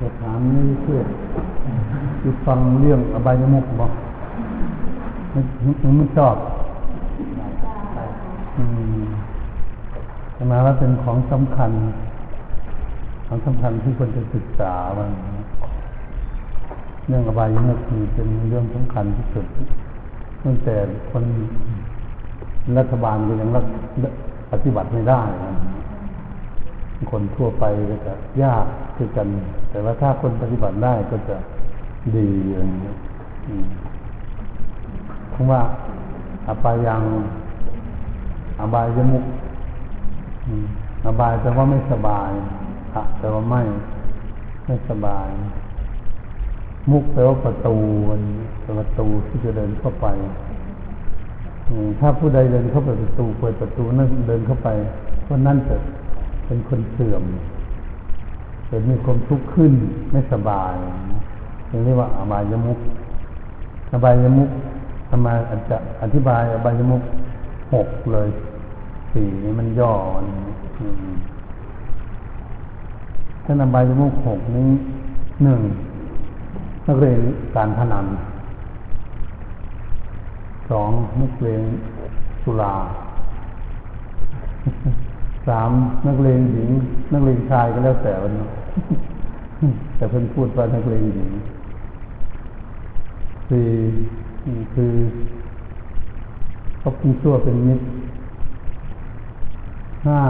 จะถามนี่เพื่อคือฟังเรื่องอบายมุกบอกม่ไม่ไม่ชอบอืมทำไมว่าเป็นของสำคัญ ของสำคัญที่ควรจะศึกษามันเรื่องอบายมุกนี่เป็นเรื่องสำคัญที่สุดตั้งแต่คนรัฐบาลก็ยังรักปฏิบัติไม่ได้นะคนทั่วไปก็จะยาก คือกัน แต่ว่าถ้าคนปฏิบัติได้ก็จะดีอย่างนี้เพราะว่าอปายังอบายยมุกอบายแต่ว่าไม่สบายอะแต่ว่าไม่ ไม่สบาย มุกแปลว่าประตูประตูที่จะเดินเข้าไปถ้าผู้ใดเดินเข้าไปประตูเปิดประตูนั่นเดินเข้าไปคนนั้นจะเป็นคนเสื่อม เกิดมีความทุกข์ขึ้นไม่สบายเรียกว่าอบายมุกอบายมุกทำไมอาจจะอธิบายอบายมุกหกเลยสี่นี่มันย่อท่านอบายมุกหกนี้หนึ่งนักเรียนการพนันสองนักเรียนสุราสามนักเลงหญิง นักเลงชายก็แล้วแต่วัน แต่เพิ่นพูดว่านักเลงหญิงสี่คือเขาเป็นชั่วเป็นมิตรห้า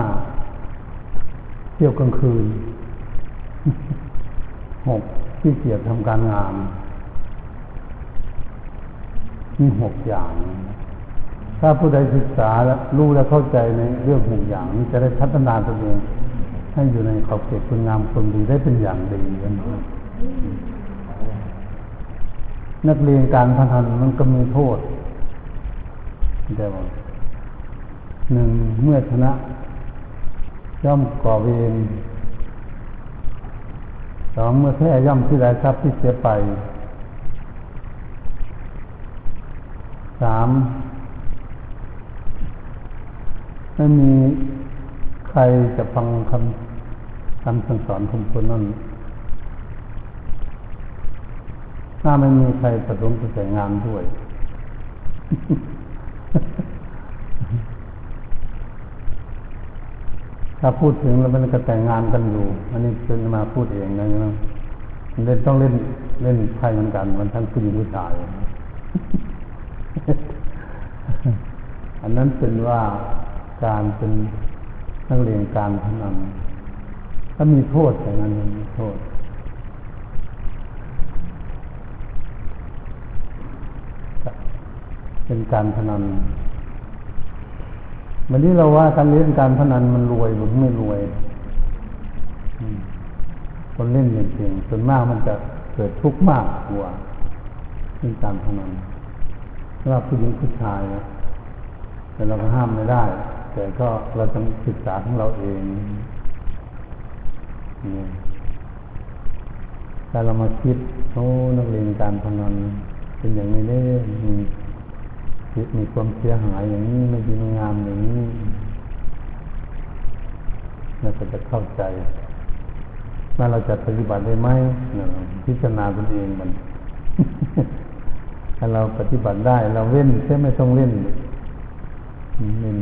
เที่ยวกลางคืนหกที่เกียจทำการงานนี่หกอย่าง ถ้าผู้ใดศึกษาแล้วรู้และเข้าใจในเรื่องหกอย่างนี้จะได้พัฒนาตัวเอง ให้อยู่ในขอบเขตคุณงามคนดีได้เป็นอย่างดีกันนักเรียนการพนันมันก็มีโทษเดี๋ยวหนึ่งเมื่อชนะย่อมก่อเวรสองเมื่อแพ้ย่อมที่ไรทรัพย์ที่เสียไปสามไม่มีใครจะฟังคำ คำสั่งสอนของคนนั้นถ้าไม่มีใครประสงค์จะแต่งงานด้วย ถ้าพูดถึงแล้วมันก็แต่งงานกันอยู่ อันนี้เป็นมาพูดเองนะมันเล่นต้องเล่นเล่นไพ่เหมือนกันมันทั้งผู้หญิงผู้ชาย อันนั้นเป็นว่าการเป็นนักเรียนการพนัน ถ้ามีโทษแต่นั้นมีโทษ เป็นการพนันวันนี้เราว่าการเล่นการพนันมันรวยหรือไม่รวยคนเล่นจริงๆส่วนมากมันจะเกิดทุกข์มากกว่าเล่นการพนันสำหรับผู้หญิงผู้ชายนะแต่เราก็ห้ามไม่ได้ แต่ก็เราต้องศึกษาของเราเอง ถ้าเรามาคิดโอ้นักเรียนการพนันเป็นอย่างนี้ได้มีคิดมีความเสียหายอย่างนี้ไม่ดีไม่งามอย่างนี้เราก็จะเข้าใจว่าเราจะปฏิบัติได้ไหมพิจารณาตนเองมันถ้าเราปฏิบัติได้ เราเว้นแค่ไม่ต้องเล่นเล่น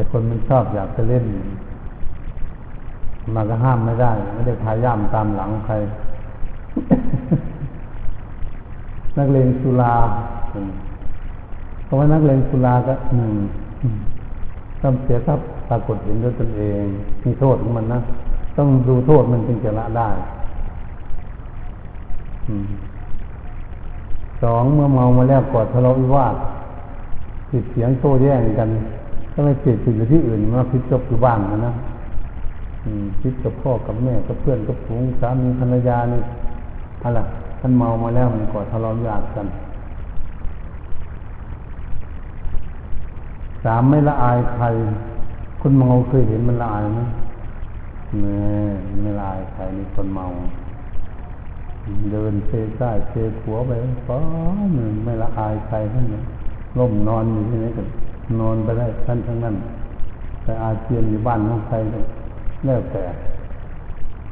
แต่คนมันชอบอยากจะเล่น มาก็ห้ามไม่ได้ ไม่ได้พายามตามหลังใคร นักเลงสุราเพราะว่านักเลงสุราก็หนึ่งต้องเสียทรัพย์ปรากฏเห็นด้วยตนเอง มีโทษของมันนะต้องดูโทษมันจึงจะละได้สองเมื่อเมามาแล้วกอดทะเลาะวิวาทติดเสียงโต้แย้งกัน ถ้าไม่ติดติดอยู่ที่อื่นมาพิจบอยู่บ้านนะนะพิจกับพ่อกับแม่กับเพื่อนกับฝูงสามีภรรยานี่อะไรท่านเมามาแล้วมันกอดทะเลาะวิวาทกันสามไม่ละอายใครคนเมาเคยเห็นมันละอายไหมเนี่ยไม่ละอายใครนี่คนเมา เดินเซซ้ายเซขวไปป้อหนึ่งไม่ละอายใครท่านเนี่ยล่มนอนอยู่ที่ไหนกัน นอนไปได้ท่านทั้งนั้นแต่อาเจียนอยู่บ้านของใครก็แล้วแต่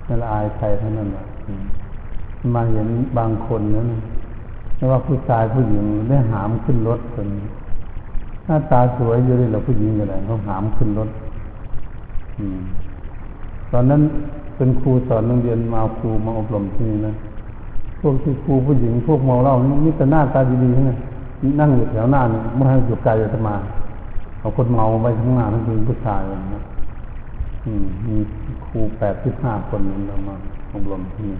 ไม่ละอายใครเท่านั้นมาเห็นบางคนนั้นไม่ว่าผู้ชายผู้หญิงได้หามขึ้นรถคนหน้าตาสวยอยู่เลยเราผู้หญิงอะไรเขาหามขึ้นรถตอนนั้นเป็นครูสอนโรงเรียนมาครูมาอบรมที่นี่นะพวกที่ครูผู้หญิงพวกเมาเหล้านี่แต่หน้าตาดีๆนะนั่งอยู่แถวหน้านี่มื่ให้อยู่ไกลจะมา เอาคนเมาไปข้างหน้าทั้งคืนผู้ชายนะมีครูแปดที่ห้าคนเรามาอบรมที่นี่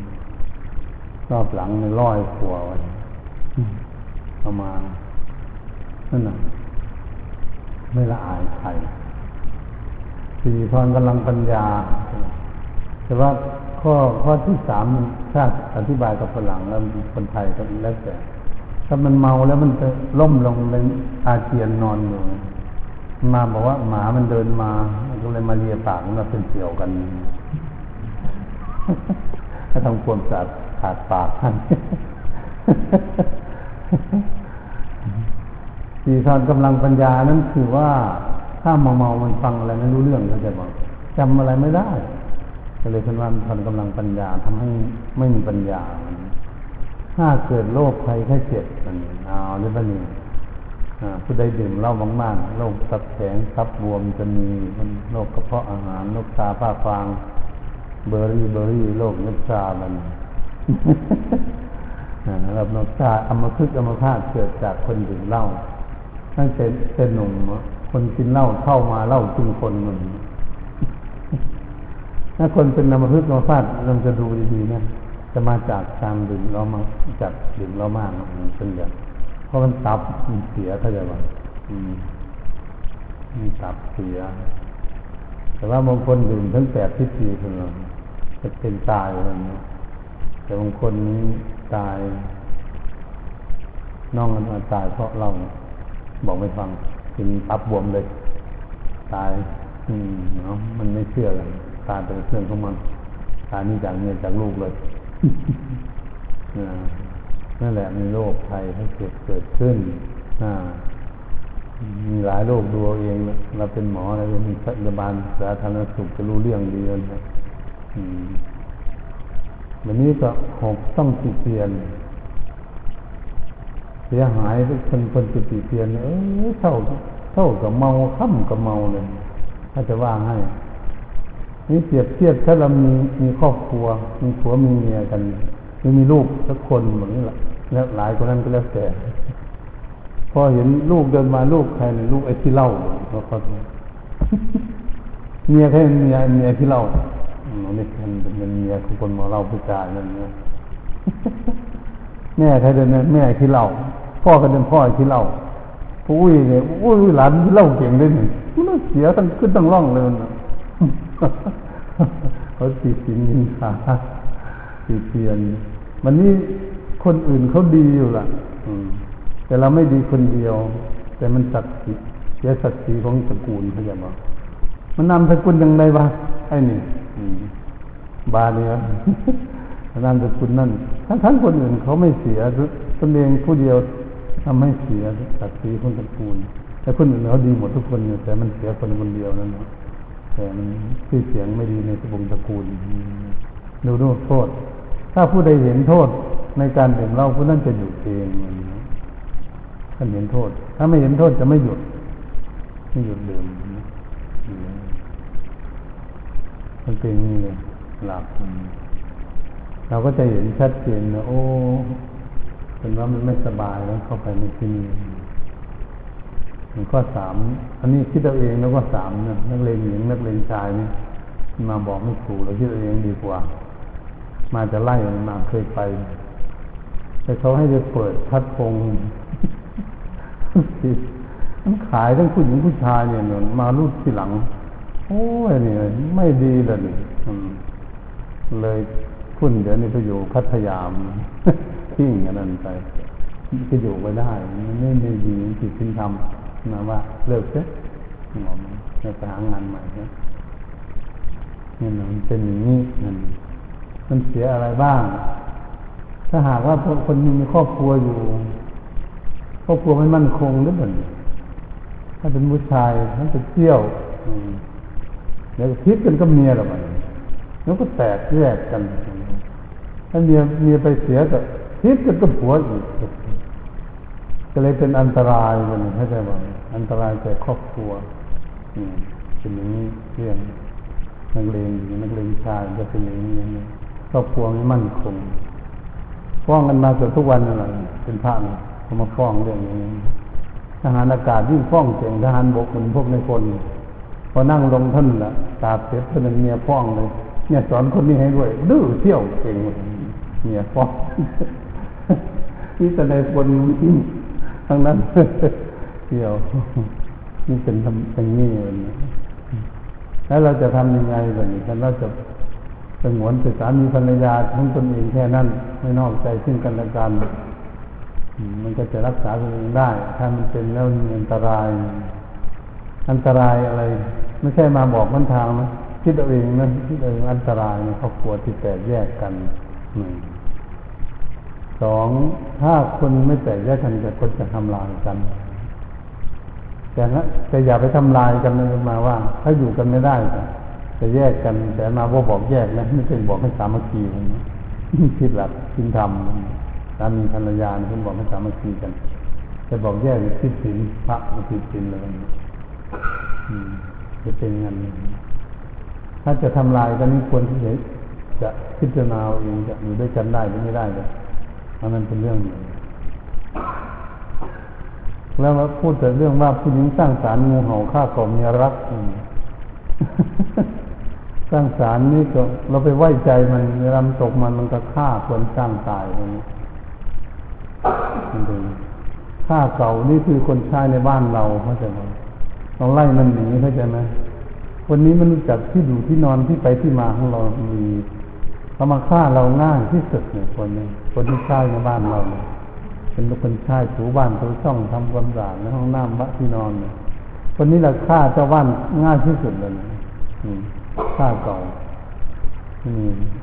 รอบหลังในร้อยขัวไว้เอามานั่นน่ะ ไม่ละอายใครสี่พรกำลังปัญญา แต่ว่าข้อข้อที่สามถ้าอธิบายกับฝรั่งแล้วคนไทยก็แล้วแต่ถ้ามันเมาแล้วมันจะล่มลงเป็นอาเจียนนอนอยู่ มาบอกว่าหมามันเดินมาก็เลยมาเลียปากมันเป็นเสี่ยวกันถ้าทำความสะอาดขาดปากท่านสี่ทอนกำลังปัญญานั้นคือว่าถ้าเมาเมามันฟังอะไรไม่รู้เรื่องเขาจะบอกจำอะไรไม่ได้ก็เลยเป็นว่าทอนกำลังปัญญาทำให้ไม่มีปัญญาถ้าเกิดโรคภัยแค่เจ็บมันเอาหรือเปล่านี่ ผู้ใดดื่มเหล้ามากๆโรคตับแข็งตับบวมจะมีโรคกระเพาะอาหารโรคตาผ้าฟาง เบอร์รี่เบอร์รี่โรคนัชชามันเราโรคชาอัมพฤกษ์อัมพาตเกิดจากคนดื่มเหล้าตั้งแต่เป็นหนุ่มคนกินเหล้าเข้ามาเหล้ากินคนมันถ้าคนเป็นอัมพฤกษ์อัมพาตเราจะดูดีๆนะจะมาจากการดื่มเหล้ามาจากดื่มเหล้ามากมันเป็นอย่าง เพราะมันตับมันเสียเข้าใจไหมมันตับเสีย แต่ว่าบางคนดื่มทั้งแปดพิธีคนละจะเป็นตายอะไรเงี้ยแต่บางคนนี้ตายน้องมันตายเพราะเราบอกไม่ฟังกินตับบวมเลย ตาย อืมเนาะมันไม่เชื่อกันตายเป็นเพื่อนของมันตายนี่จากเมียจากลูกเลย นั่นแหละมีโรคภัยให้เกิดเกิดขึ้นมีหลายโรคดูเอง เราเป็นหมอเราเป็นพยาบาลสาธารณสุขจะรู้เรื่องดีเลยวันนี้ก็หกต้องติเตียน เสียหายทุกคนคนติติเตียนเออเท่าเท่ากับเมาค่ำกับเมาเลยถ้าจะว่าให้นี่เปรียบเทียบถ้าเรามีมีครอบครัว มีผัวมีเมียกันมีมีลูกสักคนเหมือนนี้แหละ แล้วหลายคนนั้นก็แล้วแต่พอเห็นลูกเดินมาลูกใครลูกไอ้ที่เล่าเขาเขาเมียใครเมียเมียที่เล่าอันนี้มันเป็นเมียของคนมาเล่าผู้ชายนั่นเนี่ยแม่ใครเดินแม่ที่เล่าพ่อก็เดินพ่อที่เล่าอุ้ยเนี่ยอุ้ยหลานที่เล่าเก่งเลยนี่มันเสียตั้งขึ้นตั้งร่องเลยนะเขาติดสินนินทาติดเตียนวันนี้ คนอื่นเขาดีอยู่ล่ะแต่เราไม่ดีคนเดียว แต่มันศักดิ์สิทธิ์เสียศักดิ์ศรีของตระกูลเขาจะบอกมันนำสกุลยังไงวะไอ้นี่บาเนี่ยนามสกุลนั่นทั้งทั้งคนอื่นเขาไม่เสียตนเองผู้เดียวทำให้เสียศักดิ์ศรีของตระกูล แต่คนอื่นเขาดีหมดทุกคนอยู่แต่มันเสียคนคนเดียวนั่นแต่มันชื่อเสียงไม่ดีในตระกูลตระกูลดูดูโทษ ถ้าผู้ใดเห็นโทษ ในการดื่มเหล้าผู้นั้นจะหยุดเองท่านเห็นโทษ ถ้าไม่เห็นโทษจะไม่หยุด ไม่หยุดดื่มมันเป็นนี่เลยหลักเราก็จะเห็นชัดเจนนะโอ้เป็นว่ามันไม่สบายแล้วเข้าไปในที่นี้มันข้อสามอันนี้คิดเอาเองแล้วก็สามนะนักเลงหญิงนักเลงชายนี่มาบอกไม่ถูกเราคิดเอาเองดีกว่า มาจะไล่มาเคยไป แต่เขาให้ไปเปิดพัดพงมันขายทั้งผู้หญิงผู้ชายเนี่ยนมารูดที่หลัง โอ้ยนี่ไม่ดีเลยเลยคุณเดี๋ยวนี้ไปอยู่พัทยามทิ้งอันนั้นไปจะอยู่ไว้ได้ไม่ไม่ดีจิตทิ้งทำนะว่าเลิกเสียหมอจะไปหางานใหม่เนี่ยมันเป็นอย่างนี้มันมันเสียอะไรบ้าง ถ้าหากว่าคนมีครอบครัวอยู่ ครอบครัวไม่มั่นคงหรือเปล่าถ้าเป็นผู้ชายท่านจะเที่ยวแล้วคิดกันก็เมียหรอมันแล้วก็แตกแยกกันถ้าเมียเมียไปเสียก็คิดกันก็ผัวอีกก็เลยเป็นอันตรายมันเข้าใจไหมอันตรายแก่ครอบครัวอืมเป็นอย่างนี้เรื่องนักเลงนักเลงชายจะเป็นอย่างนี้ครอบครัวไม่มั่นคง ฟ้องกันมาเกือบทุกวันนั่แหละเป็นพระนะเขามาฟ้องเรื่องนี้ทหารอากาศยิ่งฟ้องเก่งทหารบกคนพวกในคนพอนั่งลงท่านละตาเสร็จเป็นเมียฟ้องเลยเนี่ยสอนคนนี้ให้ด้วย ดื้อเที่ยวเก่งเมียฟ้องนี่แต่ในคนทั้งนั้นเที่ยวนี่เป็นทำเป็นนี่เลยแล้วเราจะทำยังไงแบบนี้กันเราจะ สงวนศึกษามีภรรยาทั้งตนเองแค่นั้น ไม่นอกใจซึ่งกันและกัน มันก็จะรักษาตัวเองได้ ถ้ามันเป็นแล้วมีอันตราย อันตรายอะไร ไม่ใช่มาบอกมันทางนะคิดเอาเองนะคิดเองอันตรายครอบครัวที่แตกแยกกันหนึ่งสองถ้าคนไม่แตกแยกกันจะคนจะทำลายกัน แต่นะแต่อย่าไปทำลายกันเลยมาว่า ถ้าอยู่กันไม่ได้ จะแยกกันแต่มาว่าบอกแยกนะไม่ใช่บอกให้สามัคคีนะคิดหลักคิดธรรมสามีภรรยาคุณบอกให้สามัคคีกันจะบอกแยกคิดสินพระมาคิดสินอะไรจะเป็นเงินถ้าจะทำลายกันนี่ควรที่จะจะพิจารณาเองจะอยู่ด้วยกันได้หรือไม่ได้ก็อันนั้นเป็นเรื่องหนึ่งแล้วพูดแต่เรื่องว่าผู้หญิงสร้างสารงูเห่าฆ่าก่อมีรัก สร้างสารนี่ก็เราไปไหว้ใจมันเวลามันตกมันมันก็ฆ่าคนสร้างตายอย่างนี้ฆ่าเก่านี่คือคนใช้ในบ้านเราเข้าใจไหมเราไล่มันหนีเข้าใจไหมวันนี้มันจักที่อยู่ที่นอนที่ไปที่มาของเรามีเขามาฆ่าเราง่ายที่สุดเนี่ยคนนี้คนที่ใช้ในบ้านเราเนี่ยเป็นคนใช้ถูบ้านถูช่องทำความสะอาดในห้องน้ำบ้านที่นอนเนี่ยคนนี้เราฆ่าเจ้าบ้านง่ายที่สุดเลย ฆ่าเก่า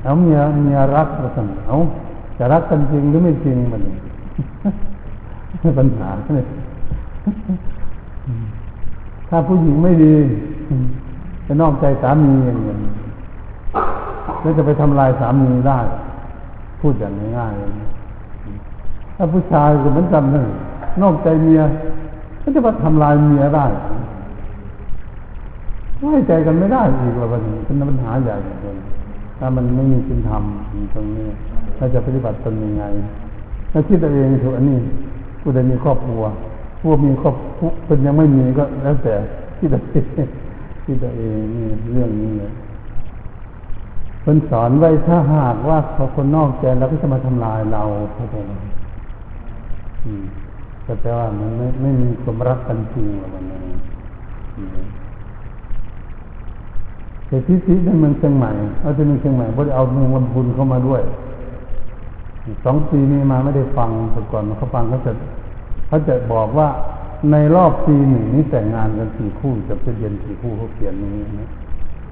เอาเมียเมียรักเราสั่งเอาจะรักกันจริงหรือไม่จริงมันปัญหาเลยถ้าผู้หญิงไม่ดีจะนอกใจสามีอย่างเงี้ยแล้วจะไปทำลายสามีได้ พูดอย่างง่ายๆถ้าผู้ชายก็เหมือนกันเลยนอกใจเมียก็จะมาทำลายเมียได้ ไว้ใจกันไม่ได้อีกแล้วมันเป็นปัญหาใหญ่เลยถ้ามันไม่มีคุณธรรมตรงนี้ถ้าจะปฏิบัติตนยังไงถ้าคิดตัวเองถูกอันนี้ผู้ใดมีครอบครัวผู้มีครอบผู้เป็นยังไม่มีก็แล้วแต่คิดตัวเองคิดตัวเองนี่เรื่องนี้เลยคนสอนไว้ถ้าหากว่าเขาคนนอกใจแล้วก็จะมาทำลายเราเข้าใจไหมอืมแต่แปลว่ามันไม่ไม่มีความรักกันจริงหรอกมันนี้ แต่ที่ที่ในเมืองเชียงใหม่เอาที่เมืองเชียงใหม่บ่ได้เอาเมืองวันบุญเข้ามาด้วยสองปีนี้มาไม่ได้ฟังแต่ก่อนเขาฟังเขาจะเขาจะบอกว่าในรอบปีหนึ่งนี้แต่งงานกันสี่คู่จะเป็นเย็นสี่คู่เขาเขียนนี้นะ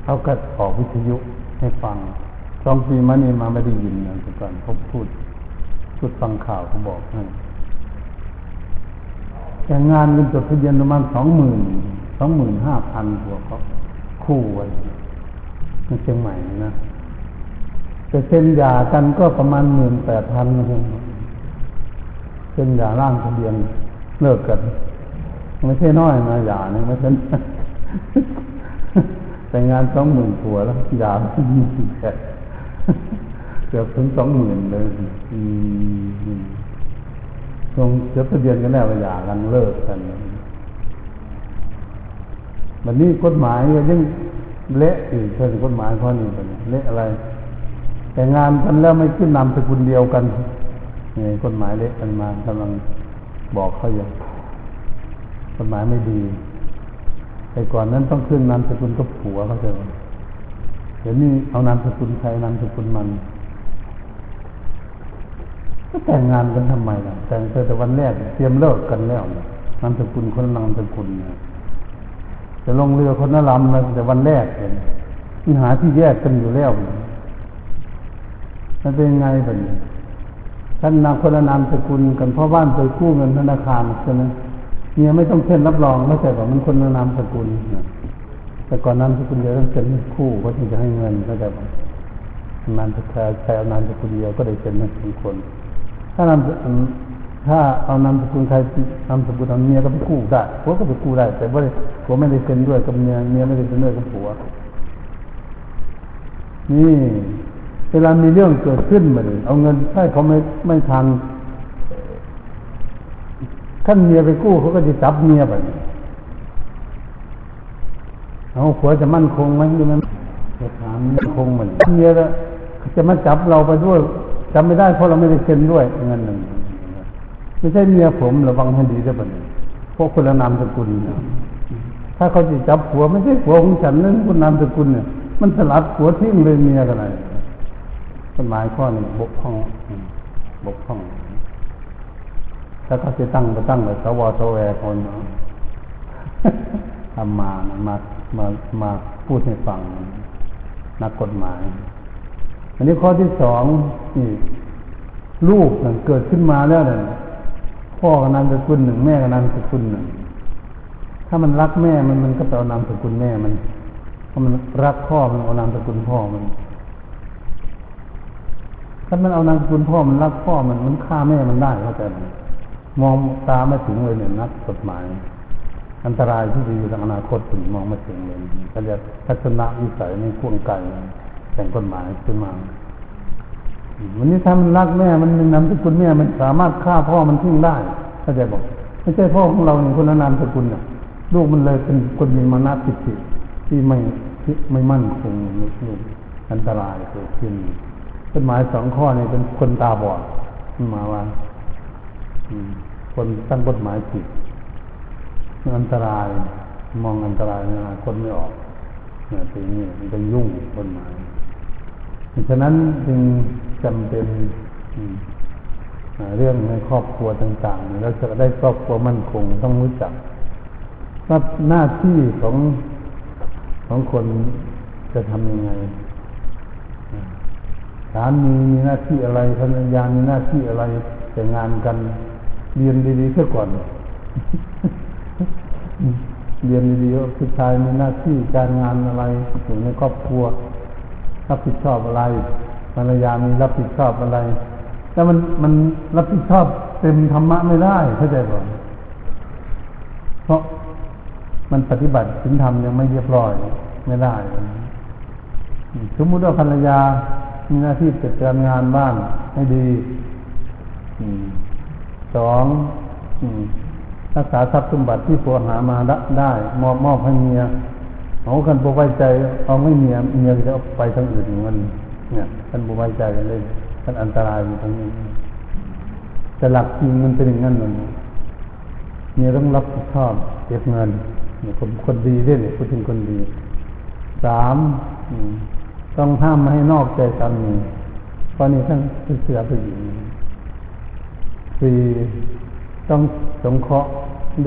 เขาก็ออกวิทยุให้ฟังสองปีมานี่มาไม่ได้ยินนะแต่ก่อนเขาพูดพูดฟังข่าวเขาบอกให้แต่งงานกันจดทะเบียนประมาณสองหมื่นสองหมื่นห้าพันหัวเขาคู่ไว้ เชียงใหม่นะแต่เซ็นหย่ากันก็ประมาณหมื่นแปดพันเองเซ็นหย่าร่างทะเบียนเลิกกัน ไม่ใช่น้อยนะหย่าเนี่ยไม่ใช่แต่งานสองหมื่นผัวแล้วหย่าเกือบถึงสองหมื่นเลยลงจดทะเบียนกันแล้วหย่ากันเลิกกันวันนี้กฎหมายยัง เละอีกเช่นกฎหมายข้อนี้เป็นเละอะไร แต่งานกันแล้วไม่ขึ้นนามสกุลเดียวกันนี่กฎหมายเละกันมากำลังบอกเขาอยู่กฎหมายไม่ดีแต่ก่อนนั้นต้องขึ้นนามสกุลกับผัวเขาเจอเดี๋ยวนี้เอานามสกุลใครนามสกุลมันก็แต่งงานกันทำไมล่ะแต่งแต่วันแรกเตรียมเลิกกันแล้วนามสกุลคนนามสกุลเนี่ย จะลงเรือคนละลำเลยแต่วันแรกเห็นมีหาที่แยกกันอยู่แล้วมันเป็นไงแบบนี้ท่านนามคนละนามสกุลกันเพราะบ้านไปกู้เงินธนาคารใช่ไหมเนี่ยไม่ต้องเซ็นรับรองไม่ใช่ว่ามันคนละนามสกุลแต่ก่อนนามสกุลเดียวต้องเซ็นคู่เขาถึงจะให้เงินเข้าใจป่นามสกุลใครเอานามสกุลเดียวก็ได้เป็นทั้งคน ถ้านาม ถ้าเอานามสกุลใครนามสกุลเมียก็ไปกู้ได้ผัวก็ไปกู้ได้ แต่ว่าผัวไม่ได้เซ็นด้วยกับเมียเมียไม่ได้เซ็นด้วยกับผัว นี่ เวลามีเรื่องเกิดขึ้นมาเลยเอาเงินให้เขาไม่ไม่ทันขั้นเมียไปกู้เขาก็จะจับเมียไปเอาผัวจะมั่นคงไหมหรือมันจะถามมั่นคงเหมือนเมียจะมาจับเราไปด้วยจำไม่ได้เพราะเราไม่ได้เซ็นด้วยเงินหนึ่ง ไม่ใช่เมียผมระวังให้ดีด้วยปัญพวกคนละนามสกุลเนี่ยถ้าเขาจะจับผัวไม่ใช่ผัวของฉันนั่นคนนามสกุลเนี่ย มันสลัดผัวทิ้งเลยเมียกันเลยกฎหมายข้อนึ่งบกพร่องบกพร่องถ้าเขาจะตั้งก็ตั้งเลยสวทแวคนทำมานะมามามาพูดให้ฟังนักกฎหมาย อันนี้ข้อที่สองนี่ลูกนั่นเกิดขึ้นมาแล้วเนี่ย พ่อกับนามสกุลหนึ่งแม่กับนามสกุลหนึ่ง ถ้ามันรักแม่มันมันก็ไปเอานามสกุลแม่มันถ้ามันรักพ่อมันเอานามสกุลพ่อมัน ถ้ามันเอานามสกุลพ่อมันรักพ่อมันมันฆ่าแม่มันได้เข้าใจไหมมองตาไม่ถึงเลยเนี่ยนักกฎหมาย อันตรายที่จะอยู่ในอนาคตถึงมองไม่ถึงเลยเขาเรียกทัศนวิสัยในข่วงไก่แต่งกฎหมายขึ้นมา วันนี้ถ้ามันรักแม่มันนามสกุลแม่มันสามารถฆ่าพ่อมันทิ้งได้เข้าใจบอกไม่ใช่พ่อของเราอย่างคนละนามสกุลน่ะลูกมันเลยเป็นคนมีมานะผิดที่ไม่ที่ไม่มั่นคงลูกอันตรายเกิดขึ้นกฎหมายสองข้อนี้เป็นคนตาบอดมาว่าคนตั้งกฎหมายผิดอันตรายมองอันตรายนะคนไม่ออกเนี่ยตรงนี้มันเป็นยุ่งกฎหมายฉะนั้นจึง จำเป็นเรื่องในครอบครัวต่างๆแล้วจะได้ครอบครัวมั่นคงต้องรู้จักว่าหน้าที่ของของคนจะทำยังไงสามีมีหน้าที่อะไรภรรยามีหน้าที่อะไรแต่งงานกัน เรียนดีๆเสียก่อนเรียนดีๆว่าผู้ชายมีหน้าที่การงานอะไรอยู่ในครอบครัวรับผิดชอบอะไร ภรรยามีรับผิดชอบอะไรแต่มันมันรับผิดชอบเต็มธรรมะไม่ได้เข้าใจป่ะเพราะมันปฏิบัติศีลธรรมยังไม่เรียบร้อยไม่ได้ สมมุติว่าภรรยามีหน้าที่จัดการงานบ้านให้ดีสองรักษาทรัพย์สมบัติที่ผัวหามาได้ มอบมอบให้เมียเอาคันบไว้ใจเอาไม่เมียเมียจะเอาไปทางอื่นมัน เนี่ยคันบไว้ใจกันเลยท่านอันตรายอยู่ตรงนี้แต่หลักจริงมันเป็นอย่างนั้นเลยเมียต้องรับผิดชอบเก็บเงินเนี่ยคนคนดีด้วยเนี่ยพูดถึงคนดีสามต้องห้ามไม่ให้นอกใจสามีเพราะนี่ทั้งเสือผู้หญิงสี่ต้องสงเคราะห์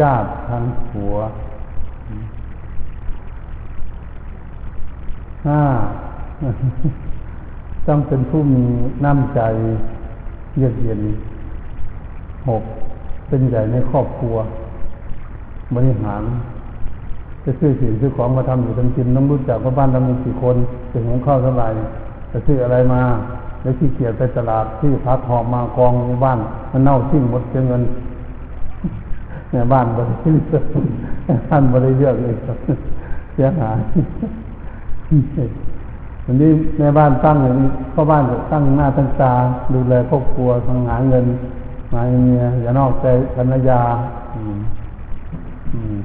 ญาติทางผัวห้า ต้องเป็นผู้มีน้ำใจเยือกเย็นหกเป็นใหญ่ในครอบครัว บริหาร จะซื้อสิ่งซื้อของมาทำอยู่ทั้งกินต้องรู้จักว่าบ้านเรามีกี่คนจะหุงข้าวเท่าไหร่จะซื้ออะไรมาแล้วที่เกียรไปตลาดที่พักหอมมากองในบ้าน มันเน่าทิ้งหมดเงินเนี่ยบ้านบริสุทธิ์ท่านบริเลือกเลยเสียหาย วันนี้แม่บ้านตั้งอย่างนี้พ่อบ้านจะตั้งหน้าตั้งตาดูแลครอบครัวทำงานเงินมาเมียอย่านอกใจภรรยา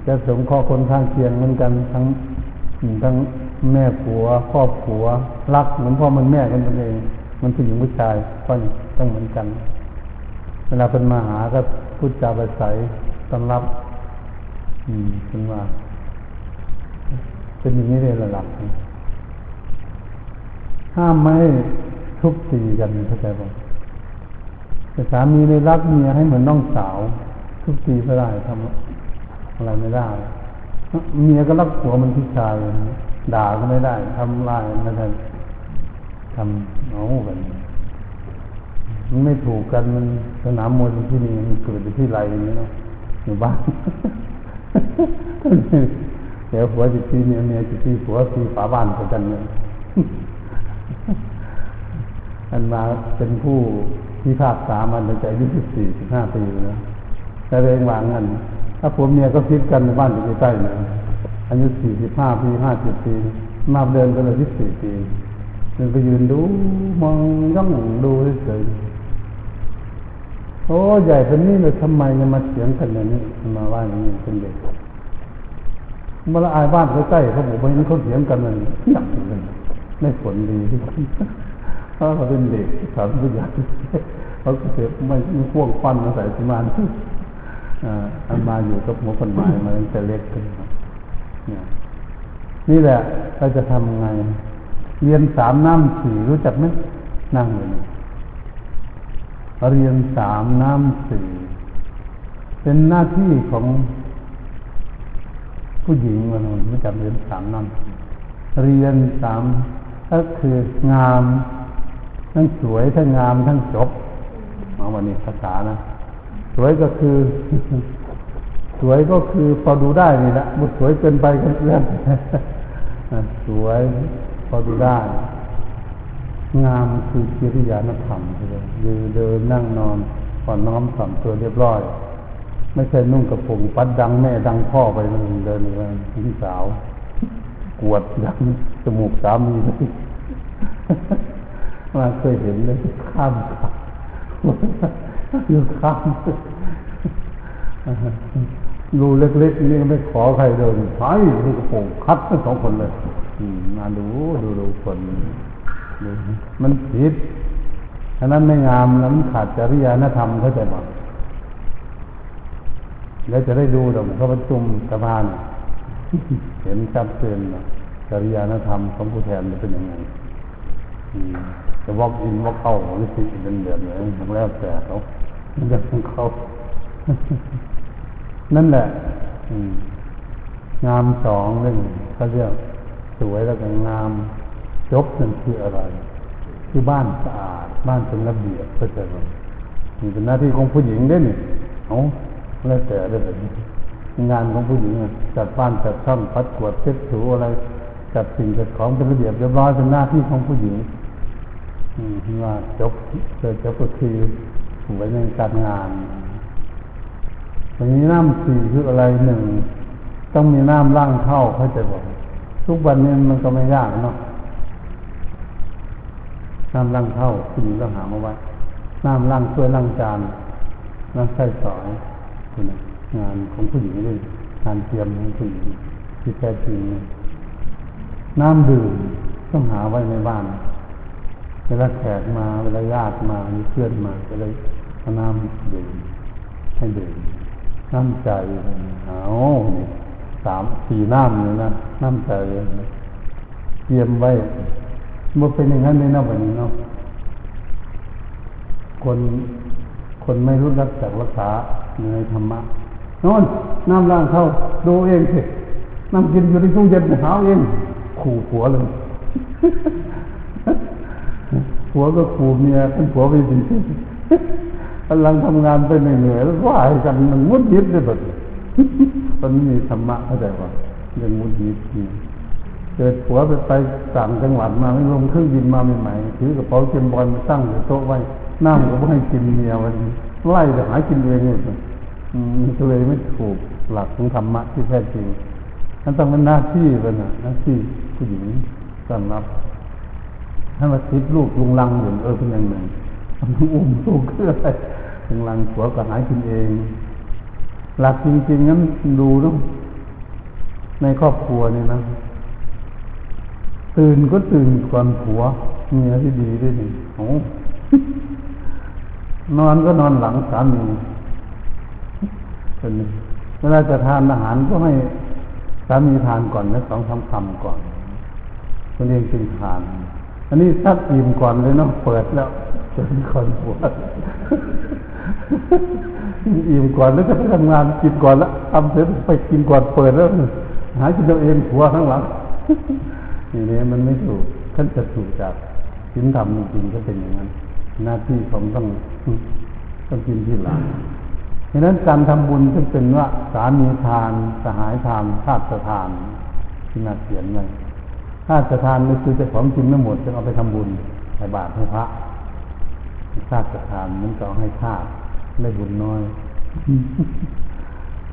จะสมข้อคนข้างเคียงเหมือนกันทั้งทั้งแม่ผัวครอบผัว รักเหมือนพ่อมันแม่กันเอง มันผู้หญิงผู้ชายก็ต้องเหมือนกัน เวลาเป็นมาหาก็พูดจาไปใสต้อนรับ อืมเป็นว่า เป็นอย่างนี้เลยระดับ ห้ามไม่ทุบตีกันเข้าใจป่ะแต่สามีในรักเมียให้เหมือนน้องสาว ทุบตีไม่ได้ทำอะไรไม่ได้เมียก็รักผัวมันพี่ชายด่าก็ไม่ได้ทำลายไม่ได้ทำเอากันมันไม่ถูกกันมันสนามมวยที่นี่มันเกิดที่ไรอย่างนี้เนาะอยู่บ้านเดี๋ยวผัวจิตตีเมียเมียจิตตีผัวตีฝาบ้านกันเนี่ย อันมาเป็นผู้พิพากษามันตั้งแต่อายุสิบสี่สิบห้าปีนะแต่เองวางเงินถ้าผัวเมียก็คิดกันในบ้านอยู่ใกล้ๆนะอายุสี่สิบห้าปีห้าสิบปีมาเดินกันเลยที่สี่ปีมันไปยืนดูมองย่องดูเฉยโอ้ใหญ่เป็นนี่เลยทำไมจะมาเถียงกันอย่างนี้มาว่าอย่างนี้เป็นเด็กเมื่ออายบ้านใกล้ๆเขาบอกว่าเขาเถียงกันมันหนักเลยไม่ผลดี เพราเขาเป็นเด็กสามผู้ใหญ่เขาก็เสียไม่ไม่พ่วงฟันมาใส่สมานอันมาอยู่กับหัวคนหมายมาตั้งแต่เล็กขึ้นนี่แหละเราจะทำไง เรียนสามน้ำสี่รู้จักไหมนั่งเลยเรียนสามน้ำสี่เป็นหน้าที่ของผู้หญิงวันนี้รู้จักเรียนสามน้ำเรียนสามก็คืองาม ทั้งสวยทั้งงามทั้งจบมาวันนี้ภาษานะสวยก็คือ สวยก็คือพอดูได้นี่แหละบุสวยเกินไปก็เลื่อนสวยพอดูได้ งามคือกิริยานธรรมเลยยืนเดินนั่งนอนก่อนน้อมถ่อมตัวเรียบร้อย ไม่ใช่นุ่งกระโปรงปัดดังแม่ดังพ่อไปมันเดินไปหญิงสาว กวดดังจมูกสามีเลย มาเคยเห็นเลยข้ามอยู่ข้ามรูเล็กๆนี่ไม่ขอใครเดินไปดูกระโปรงคัดทั้งสองคนเลยมาดูดูดูคนมันผิดฉะนั้นไม่งามแล้วมันขาดจริยธธรรมเข้าใจไหมแล้วจะได้ดูดี๋ยวเขาประชุมสภาเนี่ยเห็นชัดเจนจริยธรรมของผู้แทนเป็นยังไง จะวอกอินวอกเข้าหรือสิเป็นแบบไหนทั้งแล้วแต่เขามันจะของเขา นั่นแหละงามสองเรื่งเขาเรียกสวยแล้วก็งามจบนั่นคืออะไร คือบ้านสะอาด บ้านเป็นระเบียบก็จะนี่เป็นหน้าที่ของผู้หญิงได้นี่เอาแล้วแต่ได้แบบนี้งานของผู้หญิงจัดบ้านจัดช่องพัดกวดเช็ดถูอะไรจัดสิ่งจัดของเป็นระเบียบเรียบร้อยเป็นหน้าที่ของผู้หญิง ว่าจบเจอจบก็คือไว้ในการงานทีนี้น้ำสี่คืออะไรหนึ่งต้องมีน้ำล่างเข้าเข้าใจบอกทุกวันนี้มันก็ไม่ยากเนาะน้ำล่างเข้าผู้หญิงหามาไว้น้ำล่างช่วยล่างจานน้ำใส่สอยคุณงานของผู้หญิงด้วยงานเตรียมของผู้หญิงที่แท้จริงน้ำดื่มต้องหาไว้ในบ้าน เวลาแขกมา เวลาญาติมามีเพื่อนมาก็เลยเอาน้ำดื่มให้ดื่มน้ำใจเอาสามสี่น้ำเลยนะน้ำใจเตรียมไว้มันเป็นอย่างนั้นในนอกแบบนี้เนาะคนคนไม่รู้รักจากรักษาในธรรมะนอนน้ำล้างเข้าดูเองสิน้ำกินอยู่ในตู้เย็นหาเองขู่ผัวเลย ผัวก็ขู่เมียเป็นผัวไปสิกำลังทำงานไปเหนื่อยแล้วว่าให้กันมันมุดยิดเลยแบบตอนนี้มีธรรมะเข้าใจว่ายังมุดยิดเกิดผัวไปไปต่างจังหวัดมาไม่ลงเครื่องบินมาใหม่ๆถือกระเป๋าเกมบอลมาตั้งอยู่โต๊ะไว้น้ำก็ไม่ให้กินเมียวันไล่จะหากินเองเลยมันก็เลยไม่ถูกหลักของธรรมะที่แท้จริงนั่นต้องเป็นหน้าที่เป็นหน้าที่ผู้หญิงสำรับ ถ้ามาทิพลูกลุงลังอยู่เออเป็นย่างหนึ่งอุ้มลูกเพื่ออะไรลุงลังผัวก็หากินเอง หลักจริงๆนั้นดูต้องในครอบครัวเนี่ยนะ ตื่นก็ตื่นก่อนผัวเมียที่ดีด้วยนี่โอ้นอนก็นอนหลังสามีเป็นเวลาจะทานอาหารก็ให้สามีทานก่อนนะสองสามคำก่อนคนเองจึงทาน อันนี้ทักอิ่มก่อนเลยเนาะเปิดแล้วจนคนปวดอิ่มก่อนแล้วจะไปทำงานกินก่อนแล้วทำเสร็จไปกินก่อนเปิดแล้วหายกินตัวเองหัวข้างหลังอย่างนี้มันไม่ถูกท่านจะถูกจากศีลธรรมจริงก็เป็นอย่างนั้น หน้าที่ของต้องต้องกินที่หลังดังนั้นการทำบุญจึงเป็นว่าสามีทานสหายทานชาติทานที่น่าเขียนไว้ ชาติทานนี่คือจะของกินไม่หมดจะเอาไปทำบุญใส่บาตรให้พระชาติทานมันก็ให้ชาติได้บุญน้อย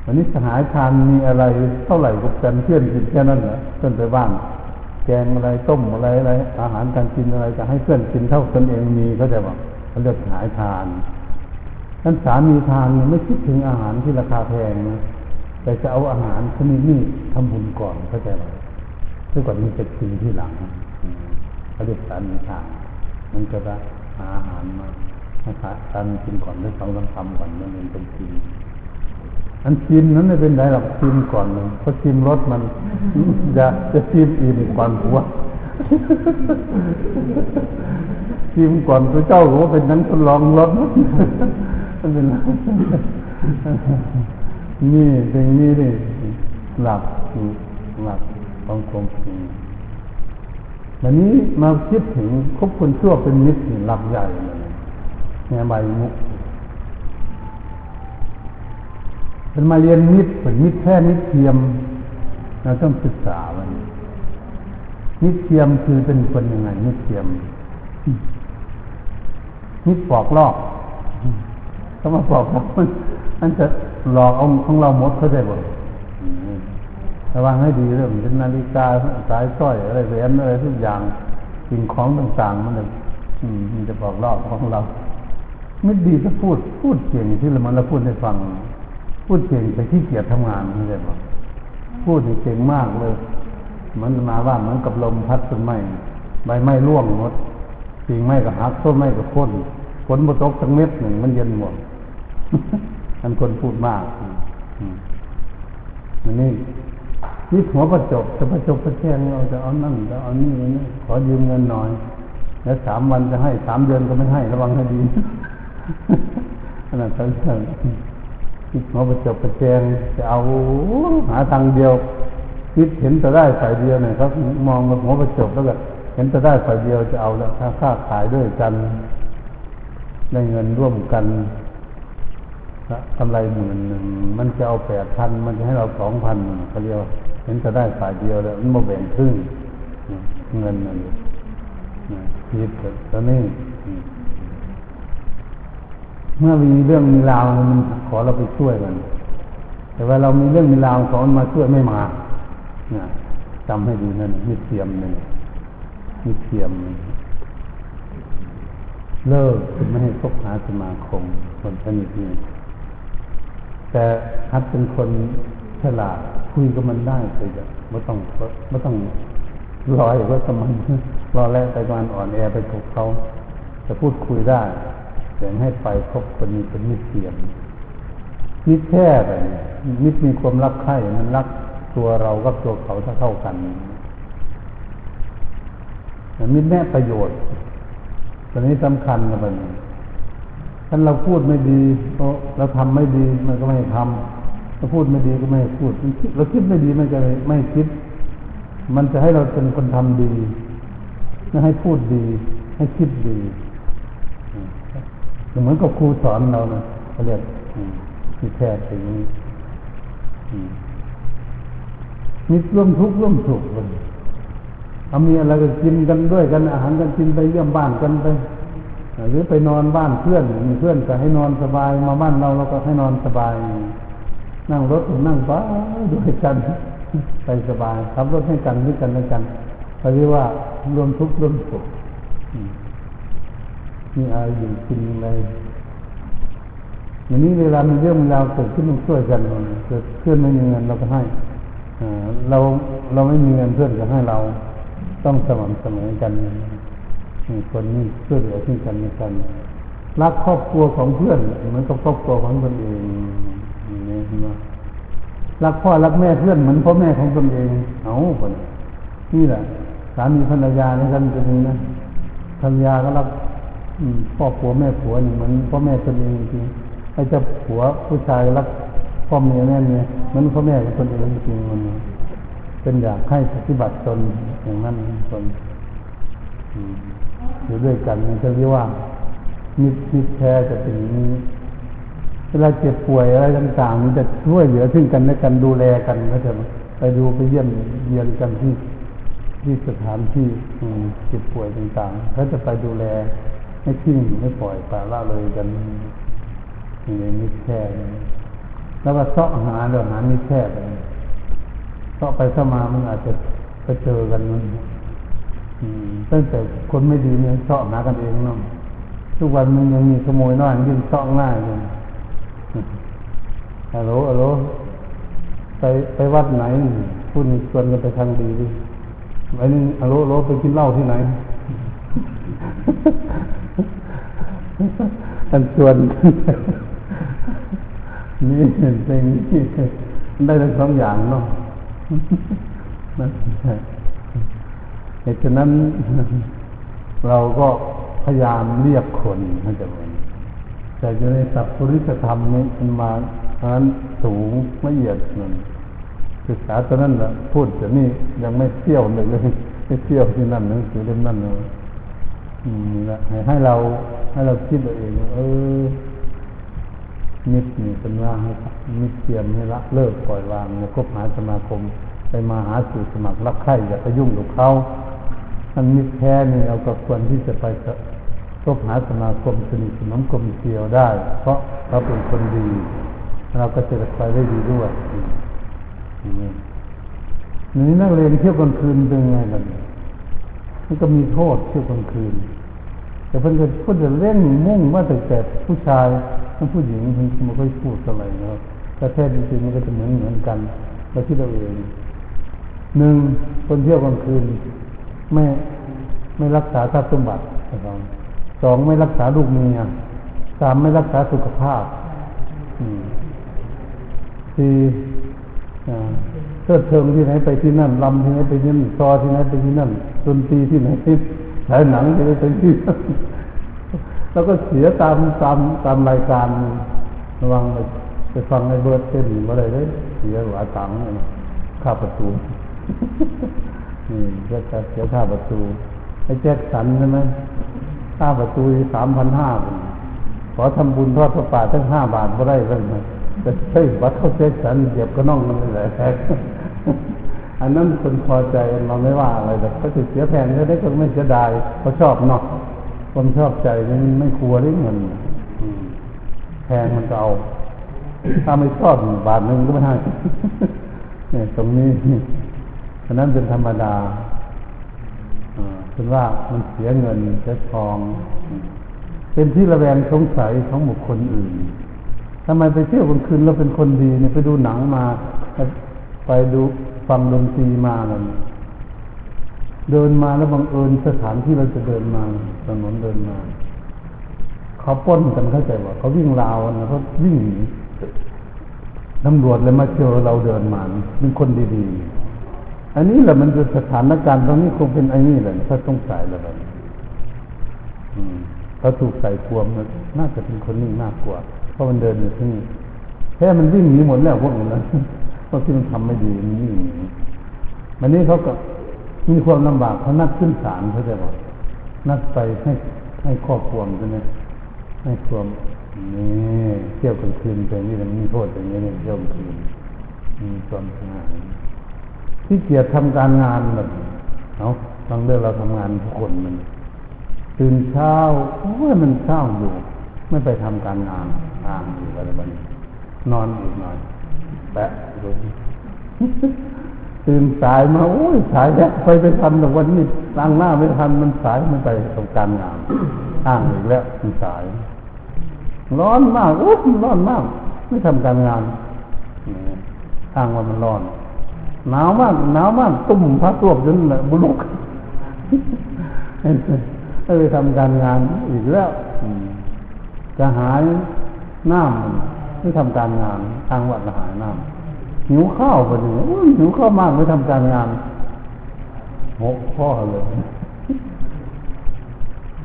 วันนี้สหายทานมีอะไรเท่าไหร่กับกันเพื่อนกินแค่นั้นเหรอเพื่อนไปบ้านแกงอะไรต้มอะไรอะไร อาหารการกินอะไรจะให้เพื่อนกินเท่าตนเองมีเขาจะบอกเขาเรียกสหายทานนั้นสามีทานไม่คิดถึงอาหารที่ราคาแพงนะแต่จะเอาอาหารชนิดนี้ทำบุญก่อนเข้าใจไหม ซึ่งก่อนนี้จะกินที่หลังเขาเรียกสามีทานมันจะได้หาอาหารมาให้สามีกินก่อนได้สองสามคำก่อนมันเป็นกินอันชิมนั้นไม่เป็นไรหรอกชิมก่อนเลยเพราะชิมรสมันจะจะชิมอิ่มก่อนหัวชิมก่อนพระเจ้าหัวเป็นนั้นทดลองรสมันเป็นนี่เป็นนี่นี่หลับหลับ ของความจริงวันนี้มาคิดถึงคบคนชั่วเป็นมิตรหลับใหญ่เลยเนี่ยใบมุกเป็นมาเรียนมิตรเป็นมิตรแท้มิตรเทียมเราต้องศึกษาวันนี้มิตรเทียมคือเป็นคนยังไงมิตรเทียมมิตรปอกลอกถ้ามาปอกลอกมันมันจะหลอกเอาของเราหมดเข้าได้บ่ ระวังให้ดีเรื่องเป็นนาฬิกาสายสร้อยอะไรแหวนอะไรทุกอย่างสิ่งของต่างๆ มันจะมันจะบอกลอกของเรา ไม่ดีก็พูดพูดเก่งที่เรามันเราพูดให้ฟัง พูดเก่งแต่ขี้เกียจทำงานนี่เลยบอกพูดเก่งมากเลย มันมาว่าเหมือนกับลมพัดต้นไม้ใบไม้ร่วงหมดสิ่งไม้ก็หักต้นไม้ก็ค่นฝนบตกทั้งเม็ดหนึ่งมันเย็นหมดอันคนพูดมากอันนี้ นี่หัวประจบจะประจบประแจงเราจะเอานั่นจะเอานี่นี่ขอยืมเงินหน่อย แล้วสามวันจะให้สามเดือนก็ไม่ให้ระวังให้ดีขนาดนั้นหัวประจบประแจงจะเอาหาทางเดียวคิดเห็นจะได้ฝ่ายเดียวเนี่ยครับมองหัวประจบแล้วก็เห็นจะได้ฝ่ายเดียวจะเอาแล้วถ้าค่าขายด้วยกันได้เงินร่วมกัน กำไรหมื่นหนึ่งมันจะเอาแปดพันมันจะให้เราสองพันเขาเรียกเห็นจะได้ฝ่ายเดียวแล้วมันมาแบ่งครึ่งเงินนั่นคิดตอนนี้เมื่อมีเรื่องมีราวมันขอเราไปช่วยมัน แต่ว่าเรามีเรื่องมีราวขอมันมาช่วยไม่มาจำให้ดีนั่นมีเทียมหนึ่งมีเทียมเลิกไม่ให้พบหาสมาคมคนสนิทนี่ แต่ฮัดเป็นคนฉลาดคุยกับมันได้เลยจะไม่ต้องไม่ต้องรอยว่าสมันรอแล้วไปวันอ่อนแอไปถูกเขาจะพูดคุยได้แต่ให้ไปพบคนนี้เป็นมิตรเทียมมิตรแท้ไปเนี่ยมิตรมีความรักใคร่มันรักตัวเรากับตัวเขาถ้าเท่ากันมิตรแน่ประโยชน์ตอนนี้สำคัญกับมัน ถ้าเราพูดไม่ดีเราทำไม่ดีมันก็ไม่ทำเราพูดไม่ดีก็ไม่พูดเราคิดไม่ดีมันจะไม่คิด มันจะให้เราเป็นคนทำดีไม่ให้พูดดี ให้คิดดีเหมือนกับครูสอนเรานะเขาเรียกที่แท้จริงมีร่วมทุกข์ร่วมสุขกันเอามีอะไรก็กินกันด้วยกันอาหารกันกินไปเยี่ยมบ้านกันไป หรือไปนอนบ้านเพื่อนมีเพื่อนก็ให้นอนสบาย มาบ้านเราเราก็ให้นอนสบาย นั่งรถนั่งไปด้วยกันไปสบายขับรถให้กันด้วยกันด้วยกันเขาเรียกว่ารวมทุกข์รวมสุขมีอะไรอยู่กินอะไรอย่างนี้เวลามีเรื่องมีราวเกิดขึ้นต้องช่วยกันเกิดเพื่อนไม่มีเงินเราก็ให้เราเราไม่มีเงินเพื่อนก็ให้เราต้องสม่ำเสมอกัน คนนี้ช่วยเหลือซึ่งกันและกัน รักครอบครัวของเพื่อนเหมือนกับครอบครัวของตนเองนี่นะรักพ่อรักแม่เพื่อนเหมือนพ่อแม่ของตนเอง เอาคนนี่แหละสามีภรรยาในกันจะมีนะภรรยาก็รักพ่อผัวแม่ผัวนี่เหมือนพ่อแม่ตนเองจริงไอ้เจ้าผัวผู้ชายรักพ่อเมียแม่เนี่ยเหมือนพ่อแม่ของตนเองจริงมันเป็นอยากให้ปฏิบัติตนอย่างนั้นคนอ ยู่ด้วยกันมันจะเรียกว่ามิตรมิตรแท้จะเป็นอย่างนี้เวลาเจ็บป่วยอะไรต่างๆมันจะช่วยเหลือซึ่งกันและกันดูแลกันก็จะไปดูไปเยี่ยมเยียนกันที่ที่สถานที่เจ็บป่วยต่างๆเขาจะไปดูแลในให้ทิ้งให้ปล่อยปละละเลยกันในมิตรแค่แล้วก็เสาะหาเรื่องหามิตรแค่ไปเสาะไปเสมามันอาจจะไปเจอกันมัน ตั้งแต่คนไม่ดีเนี่ยเสาะหากันเองเนาะทุกวันมันยังมีขโมยน้อยยิ่งเสาะง่ายเลยฮัลโหลฮัลโหลไปไปวัดไหนพูดชวนกันไปทางดีดิไอ้นี่ฮัลโหลฮัลโหลไปกินเหล้าที่ไหนอันชวนนี่เป็นได้ทั้งสองอย่างเนาะ ตุฉะนั้นเราก็พยายามเรียกคนให้จะเป็นแต่อยู่ในสัพพุริสธรรมนี้มันมาเพราะนั้นสูงละเอียดนั่นศึกษาตอนนั้นแหละพูดแต่นี่ยังไม่เที่ยวเลยเลยไม่เที่ยวที่นั่นหนังสือเล่มนั่นเลยอืมละให้เราให้เราคิดตัวเองเออมิตรนี่เป็นว่าให้มิตรเตรียมให้ละเลิกปล่อยวางในคบหาสมาคม ไปมาหาสู่สมัครรักใคร่อย่าไปยุ่งกับเขา ท่านมิตรแท้นี่เราก็ควรที่จะไปคบหาสมาคมสนิทสนมกลมเกลียวได้ เพราะเขาเป็นคนดี เราก็จะไปได้ดีด้วยนี่นี่นักเรียนเที่ยวกลางคืนเป็นไงล่ะมันก็มีโทษเที่ยวกลางคืน แต่เพื่อนก็พื่อนจะเล่นมุ่งว่าแต่แต่ผู้ชายทั้งผู้หญิงเพื่นไม่ค่อยพูดอะไรเนาะแต่แท้จริงๆมันก็จะเหมือนเหมือนกันเราคิดเราเองหนึ่งคนเที่ยวกลางคืน ไม่ไม่รักษาทรัพย์สมบัติสองไม่รักษาลูกเมียสามไม่รักษาสุขภาพสี่เทิดเทิงที่ไหนไปที่นั่นลำที่ไหนไปที่นั่นซอที่ไหนไปที่นั่นดนตรีที่ไหนที่ฉายหนังที่ไหนไปที่แล้วก็เสียตามตามตามรายการระวังไปฟังในเบิร์ดเต้นอะไรเลยเสียหลายตังค์ค่าประตู นี่ก็จะเสียค่าประตูไอ้แจ็คสันใช่ไหมค่าประตูสามพันห้าขอทำบุญทอดพระป่าตั้งห้าบาทก็ได้เลยไหมแต่ใช่วัดเขาเจ็คสันเจ็บก็น่องมันเลยแท้อันนั้นคนพอใจเราไม่ว่าอะไรแต่เขาจะเสียแพงก็ได้ก็ไม่เสียดายเขาชอบเนาะคนชอบใจมันไม่กลัวได้เงินแพงมันจะเอาถ้าไม่ชอบบาทหนึ่งก็ไม่ให้เนี่ยตรงนี้ ฉะนั้นเป็นธรรมดาเป็นว่ามันเสียเงินเสียทอง เป็นที่ระแวงสงสัยของบุคคลอื่นทำไมไปเที่ยวกลางคืนเราเป็นคนดีเนี่ยไปดูหนังมา ไปดูฟังดนตรีมาอะไรเดินมาแล้วบังเอิญสถานที่เราจะเดินมาถนนเดินมา เขาป้นกันเข้าใจว่าเขาวิ่งราวนะเขาวิ่งหนีตำรวจเลยมาเจอเราเดินมาเป็นคนดีๆ อันนี้แหละมันจะสถานการณ์ตรงนี้คงเป็นไอ้นี่แหละถ้าต้องใส่แล้วแบบเขาถูกใส่กวมน่าจะเป็นคนนิ่งมากกว่า เพราะมันเดินอยู่ที่นี่แค่มันวิ่งหนีหมดแล้วพวกนั้นเพราะที่มันทำไม่ดีมันวิ่งหนีมันนี้เขาก็มีความลำบากเขานัดขึ้นศาลเขาจะบอกนัดไปให้ให้ครอบครัวใช่ไหมให้ควมนี่เที่ยวกลางคืนแต่นี่มันมีโทษอย่างนี้เนี่ยเที่ยวกลางคืนมีความสงา นที่เกียรทำการงานแบบเนาะบางเรื่องเราทำงานทุกคนมันตื่นเช้าโอ้ยมันเช้าอยู่ ไม่ไปทำการงานทางอยู่อะไรบ้างนอนอีกหน่อยแปะดูตื่นสายมาโอ้ยสายแล้วไปไปทำแต่วันนี้ตั้งหน้าไม่ทันมันสายมันไปทำการงานอ้างอีกแล้วมันสาย ร้อนมากโอ้ยร้อนมาก ไม่ทำการงานอ้างว่ามันร้อน หนาวมากหนาวมากตุ่มพระตัวจนบุลุกไม่ไปทำการงานอีกแล้วจะหายน้ำไม่ทำการงาน ทางวัดละหายน้ำหิวข้าวไปเลยหิวข้าวมากไม่ทำการงานหกข้อเลย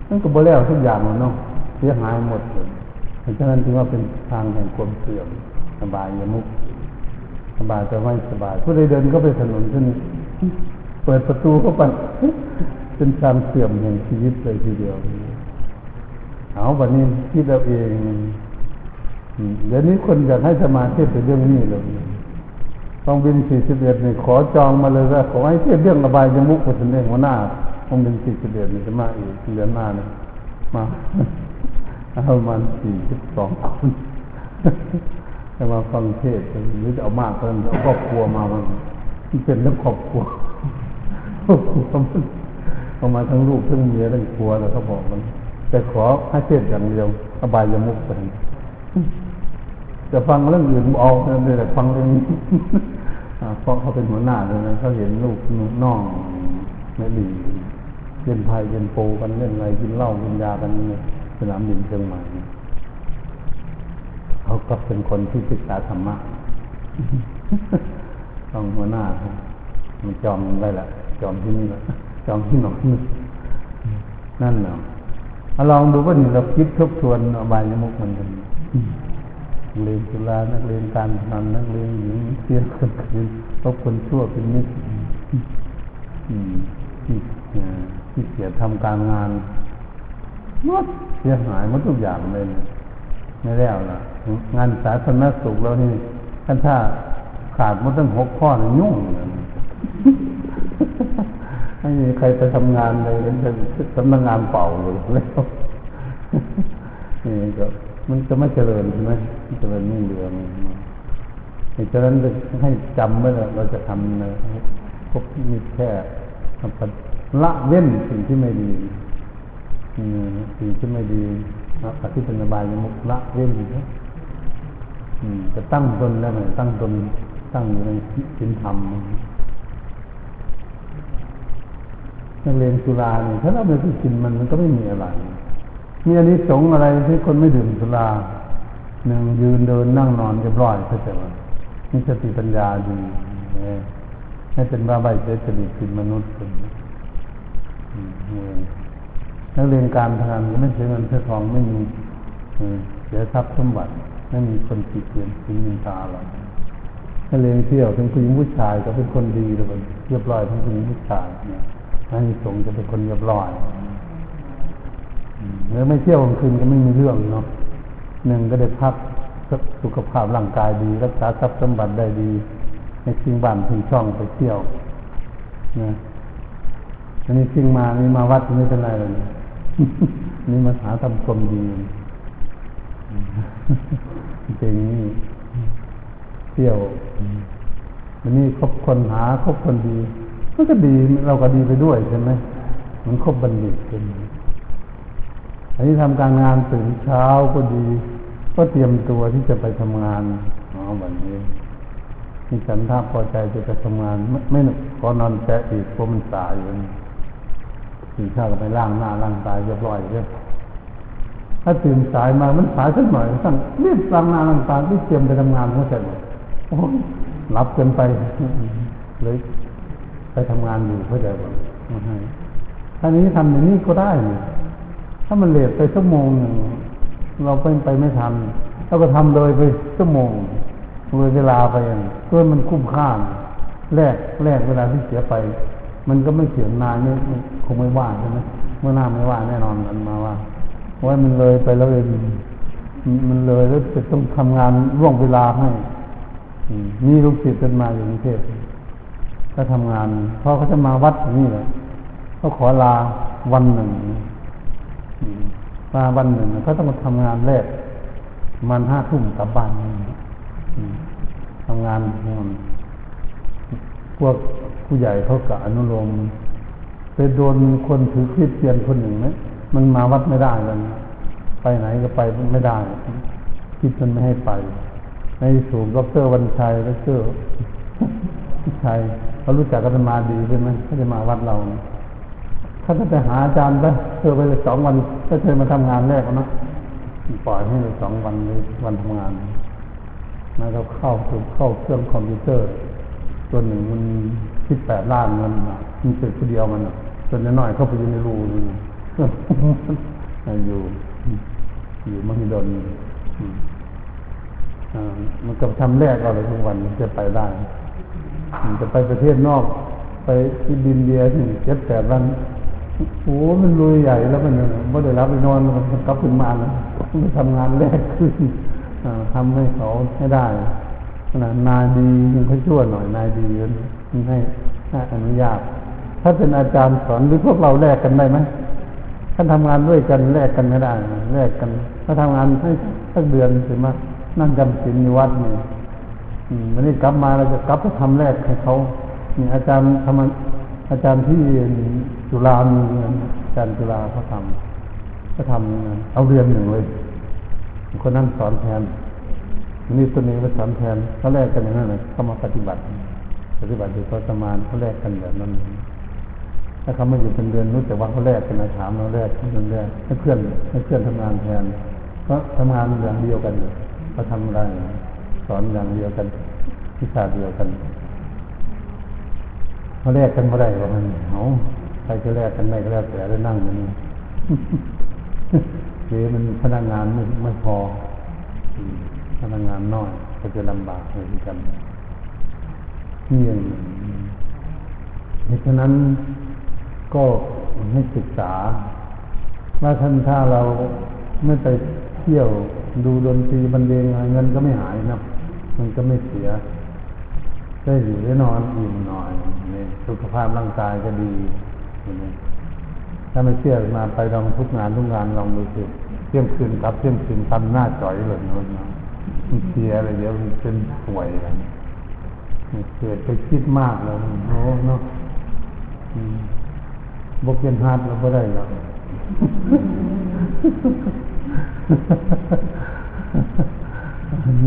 นั่นก็บ่แล้วทุกอย่างเลยเนาะเสียหายหมดเลยเพราะฉะนั้นจึงว่าเป็นทางแห่งความเสื่อมสบายยมุก สบายจะไม่สบาย ผู้ใดเดินก็ไปถนนขึ้นเปิดประตูเข้าไปเป็นทางเสื่อมแห่งชีวิตเลยทีเดียว เอาวันนี้คิดเราเองเดี๋ยวนี้คนอยากให้สมาธิเป็นเรื่องนี้เลยต้องบินสี่สิบเอ็ดนี่ขอจองมาเลยว่าขอให้เทียบเรื่องระบายยมุกไปถึงเองหัวหน้าต้องบินสี่สิบเอ็ดนี่จะมาอีกเดือนหน้าเนี่ยมาเอามันสี่สิบสองคน จะมาฟังเทศหรือจะเอามากเพิ่มเอาครอบครัวมามันเป็นเรื่องครอบครัวครอบครัวมันเอามาทั้งลูกทั้งเมียทั้งครัวแล้วเขาบอกมัน แต่ขอให้เทศอย่างเดียวอบายยมุกไปจะฟังเรื่องอื่นเอาเลยแต่ฟังเรื่องนี้เพราะเขาเป็นหัวหน้าเลยนะเขาเห็นลูกน้องไม่ดีเล่นไพ่เล่นโปกันเล่นอะไรกินเหล้ากินยากันสนามบินเชียงใหม่ เขาก็เป็นคนที่ศึกษาธรรมะต้องหัวหน้ามันจอมไว้ละจอมที่นี่ละจอมที่หนองนี่นั่นเนาะลองดูว่านี่เราคิดทบทวนอบายมุกมันกันเรียนสุรานักเรียนการทำนักเรียนหญิงเที่ยวคนคืนพบคนชั่วเป็นมิตรที่ที่เสียทำการงานหมดเสียหายหมดทุกอย่างเลย ไม่แล้วล่ะงานสาธารณสุขแล้วนี่ท่านถ้าขาดหมดตั้งหกข้อนี่ยุ่งเลยไม่มีใครไปทำงานเลยเป็นสำนักงานเป่าเลยแล้วนี่ก็มันจะไม่เจริญใช่ไหมเจริญไม่เรืองเหตุฉะนั้นให้จำไว้เลยเราจะทำนะพบมีแค่ละเว้นสิ่งที่ไม่ดีสิ่งที่ไม่ดี อธิปนบายมุกละเว้นจะตั้งตนได้ไหมตั้งตนตั้งอยู่ในศีลธรรมนักเรียนสุราเนี่ยถ้าเราไม่ไปกินมันมันก็ไม่มีอะไร มีอันนี้สงอะไรที่คนไม่ดื่มสุราหนึ่งยืนเดินนั่งนอนเรียบร้อยเข้าใจไหมมีสติปัญญาดีให้เป็นบ้าใบเจตริตเป็นมนุษย์เป็น นักเรียนการทำไม่เสียเงินเสียทองไม่มีเสียทรัพย์สมบัติไม่มีคนติดเตียนทิ้งนินตาหรอกนักเรียนเที่ยวทั้งผู้หญิงผู้ชายก็เป็นคนดีเลยเรียบร้อยทั้งผู้หญิงผู้ชายเนี่ยให้สงจะเป็นคนเรียบร้อยเมื่อไม่เที่ยวกลางคืนก็ไม่มีเรื่องเนาะหนึ่งก็ได้พักสุขภาพร่างกายดี รักษาทรัพย์สมบัติได้ดี ในทิ้งบ้านทิ้งช่องไปเที่ยวนะอันนี้ทิ้งมานี่มาวัดไม่เป็นไรเลย นี่มาหาทำความดีจริงนี่เที่ยวอันนี้คบคนหาคบคนดีมันก็ดีเราก็ดีไปด้วยใช่ไหมมันคบบัณฑิตเป็นอันนี้ทำการงานตื่นเช้าก็ดี ก็เตรียมตัวที่จะไปทำงานอ๋อแบบนี้มีฉันท่าพอใจจะไปทำงาน ไม่ไม่ขอนอนแช่อีกเพราะมันสายอยู่ ตื่นเช้าก็ไปล้างหน้าล้างตาเรียบร้อยเลยถ้าตื่นสายมามันสายสักหน่อยสั่งรีบล้างหน้าล้างตาที่เตรียมไปทำงานเมื่อไหร่โอ้หลับเกินไปเลยไปทำงานอยู่เพื่อจะมาให้ถ้านี้ทำอย่างนี้ก็ได้ ถ้ามันเลทไปชั่วโมงหนึ่งเราไปไปไม่ทันเราก็ทำเลยไปชั่วโมงเลยเวลาไปเพื่อมันคุ้มค่าแลกแลกเวลาที่เสียไป มันก็ไม่เสียนานนี่คงไม่ว่าใช่ไหมเมื่อหน้าไม่ว่าแน่นอนมันมาว่าว่ามันเลยไปแล้วเองมันเลยแล้วจะต้องทำงานร่วงเวลาให้นี่ลูกศิษย์กันมาอยู่กรุงเทพก็ทำงานพอเขาจะมาวัดนี่แหละเขาขอลาวันหนึ่งลาวันหนึ่งเขาต้องมาทำงานแรกมันห้าทุ่มกลับบ้านทำงานพวก ผู้ใหญ่เขากะอนุโลมไปโดนคนถือคริสเตียนคนหนึ่งไหมมันมาวัดไม่ได้เลยไปไหนก็ไปไม่ได้คิดมันไม่ให้ไป ในสูงก็เตอร์วันชัยก็เตอร์ชัยเขารู้จักกันมาดีใช่ไหมเขาจะมาวัดเราถ้าจะไปหาอาจารย์ไปเธอไปเลยสองวันก็เธอมาทำงานแรกนะปล่อยให้เลยสองวันเลยวันทำงานแล้วเข้าถึงเข้าเครื่องคอมพิวเตอร์ ตัวหนึ่งมัน คิดแปดล้านมันมันเสร็จคนเดียวมันตัวน้อยเข้าไปอยู่ในรูนึงอยู่ อยู่มหิดลมันก็ทำแรกเอาเลยทุกวันจะไปได้จะไปประเทศนอก ไปที่ดินเดียที่เจ็ดแปดวันโอ้มันรวยใหญ่แล้วมันไม่ได้รับไปนอนมันกลับขึ้นมาแล้วมันทำงานแรกขึ้นทำให้เขาให้ได้ขนาดนายดีมันเขาช่วยหน่อยนายดีมัน ให้อนุญาต ถ้าเป็นอาจารย์สอนหรือพวกเราแลกกันได้ไหมถ้าทำงานด้วยกันแลกกันไม่ได้แลกกัน ถ้าทำงานให้สักเดือนถึงมานั่งจำศีลอยู่วัดนี่วันนี้กลับมาเราจะกลับไปทำแรกให้เขานี่อาจารย์ทำอาจารย์ที่จุฬามีอาจารย์จุฬาเขาทำก็ทำเอาเรียนหนึ่งเลยคนนั้นสอนแทนนี่ตัวนี้ไปสอนแทนเขาแลกกันอย่างนั้นเลยเขามาปฏิบัติ ฏิบัติอยู่ก็ประมาณเขาแลกกันแบบนั้นถ้าเขาไม่อยู่เป็นเดือนนู้แต่ว่าเขาแลกกันนะถามเราแลกเพื่อนแลกให้เพื่อนให้เพื่อนทำงานแทนก็ทำงานอย่างเดียวกันอยู่เขาทำอะไรสอนอย่างเดียวกันวิชาเดียวกันเขาแลกกันไม่ได้ว่ามันเอาใครจะแลกกันได้ก็แล้วแต่ได้นั่งมันเจ๊มันพนักงานไม่ไม่พอพนักงานน้อยก็จะลำบากเหมือนกัน นี่อย่างเพราะฉะนั้นก็ให้ศึกษา ว่าท่านถ้าเราไม่ไปเที่ยวดูดนตรีบรรเลงเงินก็ไม่หายนะมันก็ไม่เสียได้อยู่ได้นอนอิ่มหน่อยนี่สุขภาพร่างกายก็ดีนี่ถ้าไม่เชื่อมาไปลองทุกงานทุกงานลองดูสิเที่ยงคืนครับเที่ยงคืนทำหน้าจ่อยเลยนะมันเสียอะไรเดี๋ยวมันเป็นป่วยอะไร เกิดไปคิดมากแล้วโอ้เนาะบกเย็นฮาร์ดเราไม่ได้หรอก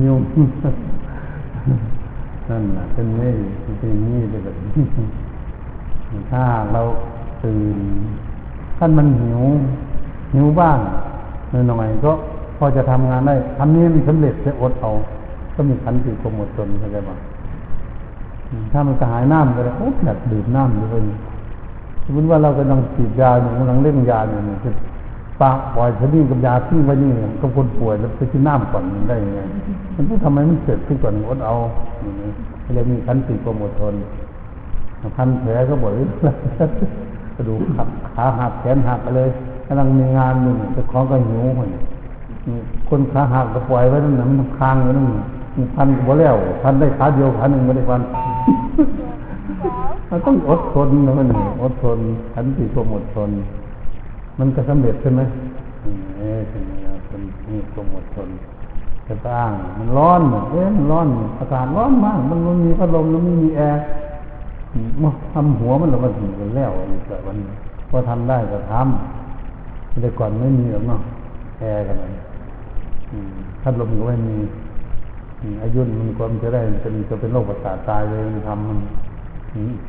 ยุ่งนั่นแหละเป็นนี่เป็นนี่ไปแบบถ้าเราตื่นท่านมันหิว หิวบ้างหน่อยๆก็พอจะทำงานได้ทำนี้มันสำเร็จจะอดเอา ก็มีขันติกมดตนเข้าใจบ้าง ถ้ามันกระหายน้ำก็เลยโอ้อยากดื่มน้ำด้วยสมมติว่าเรากำลังฉีดยาอยู่กำลังเล่นยาอยู่เนี่ยจะปากปล่อยชนิดกับยาทิ้งไว้นี่กับคนป่วยแล้วไปกินน้ำก่อนได้ยังไงมันต้องทำไมมันเกิดขึ้นก่อนอดเอาเลยมีขันติกมดทนพันแผลก็บอกกระดูกหักขาหักแขนหักอะไรกำลังมีงานอยู่จะของก็หิวมันคนขาหักก็ปล่อยไว้นั่นมันค้างอยู่นั่นพันก็แล้วพันได้ขาเดียวขาหนึ่งไม่ได้พัน มันต้องอดทนนะมันอดทนขันติความอดทน มันก็สำเร็จใช่ไหมเอ๊ะเป็นคนมีความอดทนจะอ้างมันร้อนเอ๊ะมันร้อนอากาศร้อนมาก มันไม่มีพัดลมมันไม่มีแอร์มาทำหัวมันแล้วมันถึงแล้วอยู่แต่วันพอทำได้ก็ทำแต่ก่อนไม่มีหรอกเนาะแอร์กันเลยพัดลมก็ไม่มี อายุมันความจะได้เป็นจะเป็นโรคประสาทตายเลยมันทำมัน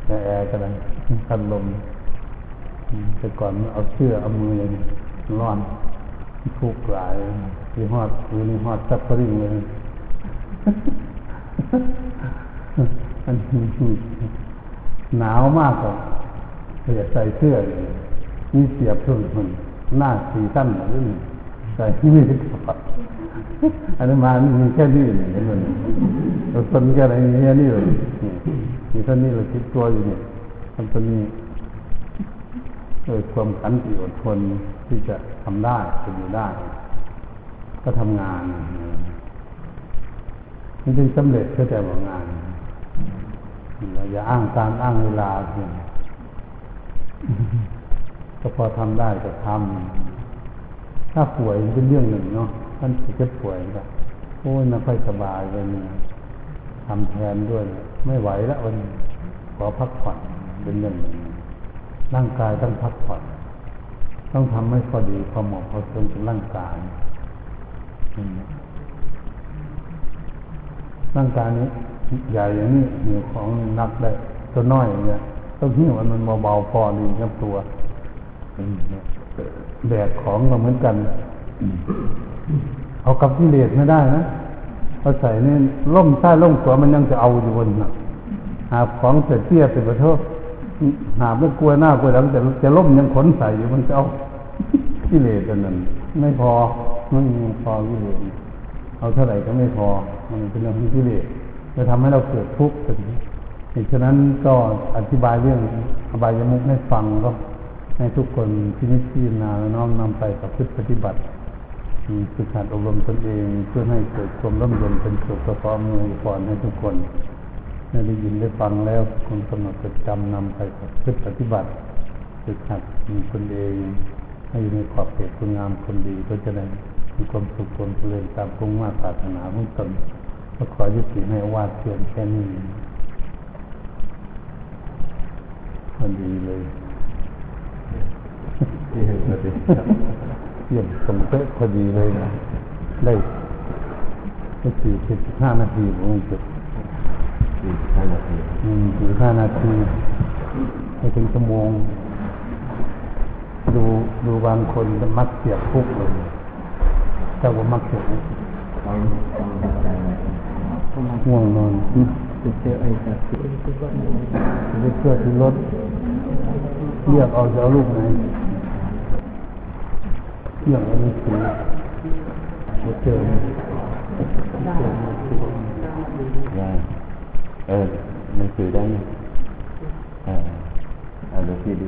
แอร์กันเลยพัดลมแต่ก่อนเอาเชือเอามือเลยร้อนทุกหลายที่ฮอดคือนี่ฮอดซับปริงเลยอันหนาวมากกว่าเสียใส่เสื้อเลยมีเสียบทุ่นมันหน้าสีสั้นหรือใส่ที่ไม่ได้ถอด อันนี้มามีแค่นี้เลยเห็นเราต้นแค่ไหนแค่นี้เลยมีเท่านี้เราคิดตัวอยู่เนี่ยทำตัวนี้โดยความขันติอดทนที่จะทำได้จะอยู่ได้ ก็ทำงานนี่จึงสำเร็จเพื่แต่ว่างานเราอย่าอ้างการอ้างเวลาเพียงก็พอทำได้ก็ทำถ้าป่วยเป็นเรื่องหนึ่งเนาะ ท่านเจ็บป่วยก็โอ้ยไม่ค่อยสบายเลยนี่ทำแทนด้วย ไม่ไหวแล้ววันขอพักผ่อนเป็นเรื่องหนึ่งร่างกายต้องพักผ่อน ต้องทำให้พอดีพอเหมาะพอสมกับร่างกายร่างกายนี้ใหญ่อย่างนี้เหนียวของนักได้ตัวน้อยอย่างเงี้ยต้องหิ้วมันเบาๆพอดีครับตัวแบกของก็เหมือนกัน เอากับกิเลสไม่ได้นะเอาใส่นี่ล่มใต้ล่มขวามันยังจะเอาอยู่บนนะหาของเสียเตี้ยเป็นประโทษหาไม่กลัวหน้ากลัวหลังแต่จะล่มยังขนใส่อยู่มันจะเอากิเลสนั้น ไม่พอไม่พอกิเลสเอาเท่าไหร่ก็ไม่พอ มันเป็นเรื่องของกิเลสจะทำให้เราเกิดทุกข์กันเหตุฉะนั้นก็อธิบายเรื่องอบายมุกให้ฟังก็ให้ทุกคนที่นิพพาน้อมนำไปกับพฤติปฏิบัติ ฝึกหัดอบรมตนเองเพื่อให้เกิดความร่มเย็นเป็นสุขพร้อมมือพรให้ทุกคนได้ยินได้ฟังแล้วคุณกำหนดจดจำนำไปพฤติปฏิบัติฝึกหัดมีตนเอง ให้อยู่ในขอบเขตคุณงามคนดีก็จะได้มีความสุขความเจริญตามพุ่งมาปรารถนาของตนก็ขอยุติให้วาดเพียงแค่นี้พอดีเลยที่ เห็นพอดีเยี่ยมสมเป๊ะพอดีเลยนะได้ได้สี่สิบห้านาทีผมจบสี่ห้านาทีอืมสี่ห้านาทีไม่ถึงชั่วโมง ดูดูบางคนจะมักเสียบคุกเลยเจ้าว่ามักเสียบคุกต้องต้องใจไว้ง่วงนอนอืมจะเจอไอ้สัตว์ที่ไปเชื่อที่รถเรียกเอาจะเอาลูกไหน เรียกเอาหนังสือมาเจอเจอหนังสือได้เออหนังสือได้ยังเออเอาดูที่ดู